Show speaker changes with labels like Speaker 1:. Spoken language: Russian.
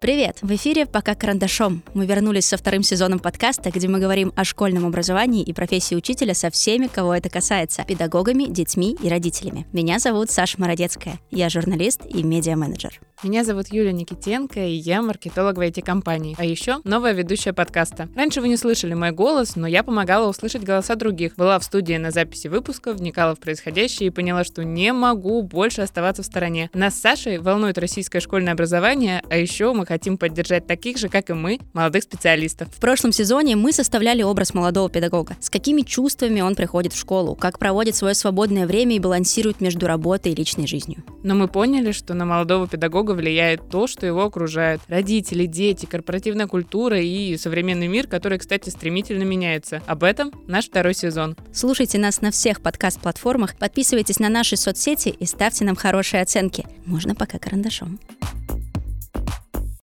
Speaker 1: Привет! В эфире «Пока карандашом». Мы вернулись со вторым сезоном подкаста, где мы говорим о школьном образовании и профессии учителя со всеми, кого это касается – педагогами, детьми и родителями. Меня зовут Саша Молодецкая. Я журналист и медиа-менеджер.
Speaker 2: Меня зовут Юлия Никитенко, и я маркетолог в IT-компании. А еще новая ведущая подкаста. Раньше вы не слышали мой голос, но я помогала услышать голоса других. Была в студии на записи выпуска, вникала в происходящее и поняла, что не могу больше оставаться в стороне. Нас с Сашей волнует российское школьное образование, а еще мы хотим поддержать таких же, как и мы, молодых специалистов.
Speaker 1: В прошлом сезоне мы составляли образ молодого педагога. С какими чувствами он приходит в школу, как проводит свое свободное время и балансирует между работой и личной жизнью.
Speaker 2: Но мы поняли, что на молодого педагога влияет то, что его окружает. Родители, дети, корпоративная культура и современный мир, который, кстати, стремительно меняется. Об этом наш второй сезон.
Speaker 1: Слушайте нас на всех подкаст-платформах, подписывайтесь на наши соцсети и ставьте нам хорошие оценки. Можно пока карандашом.